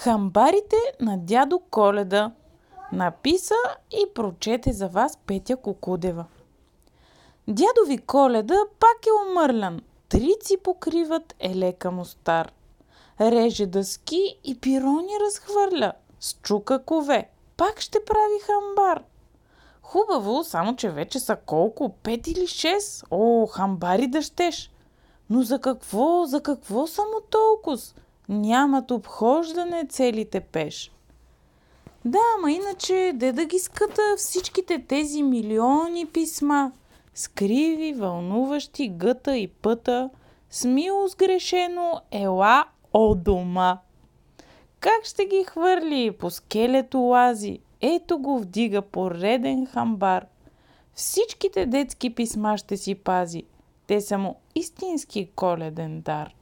Хамбарите на дядо Коледа написа и прочете за вас Петя Кокудева. Дядови Коледа пак е умърлян. Трици покриват елека му стар. Реже дъски и пирони разхвърля. Счука кове. Пак ще прави хамбар. Хубаво, само че вече са колко? Пет или шест? О, хамбари да щеш. Но за какво, за какво само толкова? Нямат обхождане целите пеш. Да, ама иначе, де да ги ската всичките тези милиони писма, скриви, вълнуващи гъта и пъта, с мило сгрешено, ела о дома. Как ще ги хвърли по скелето лази? Ето го вдига пореден хамбар. Всичките детски писма ще си пази. Те са му истински коледен дар.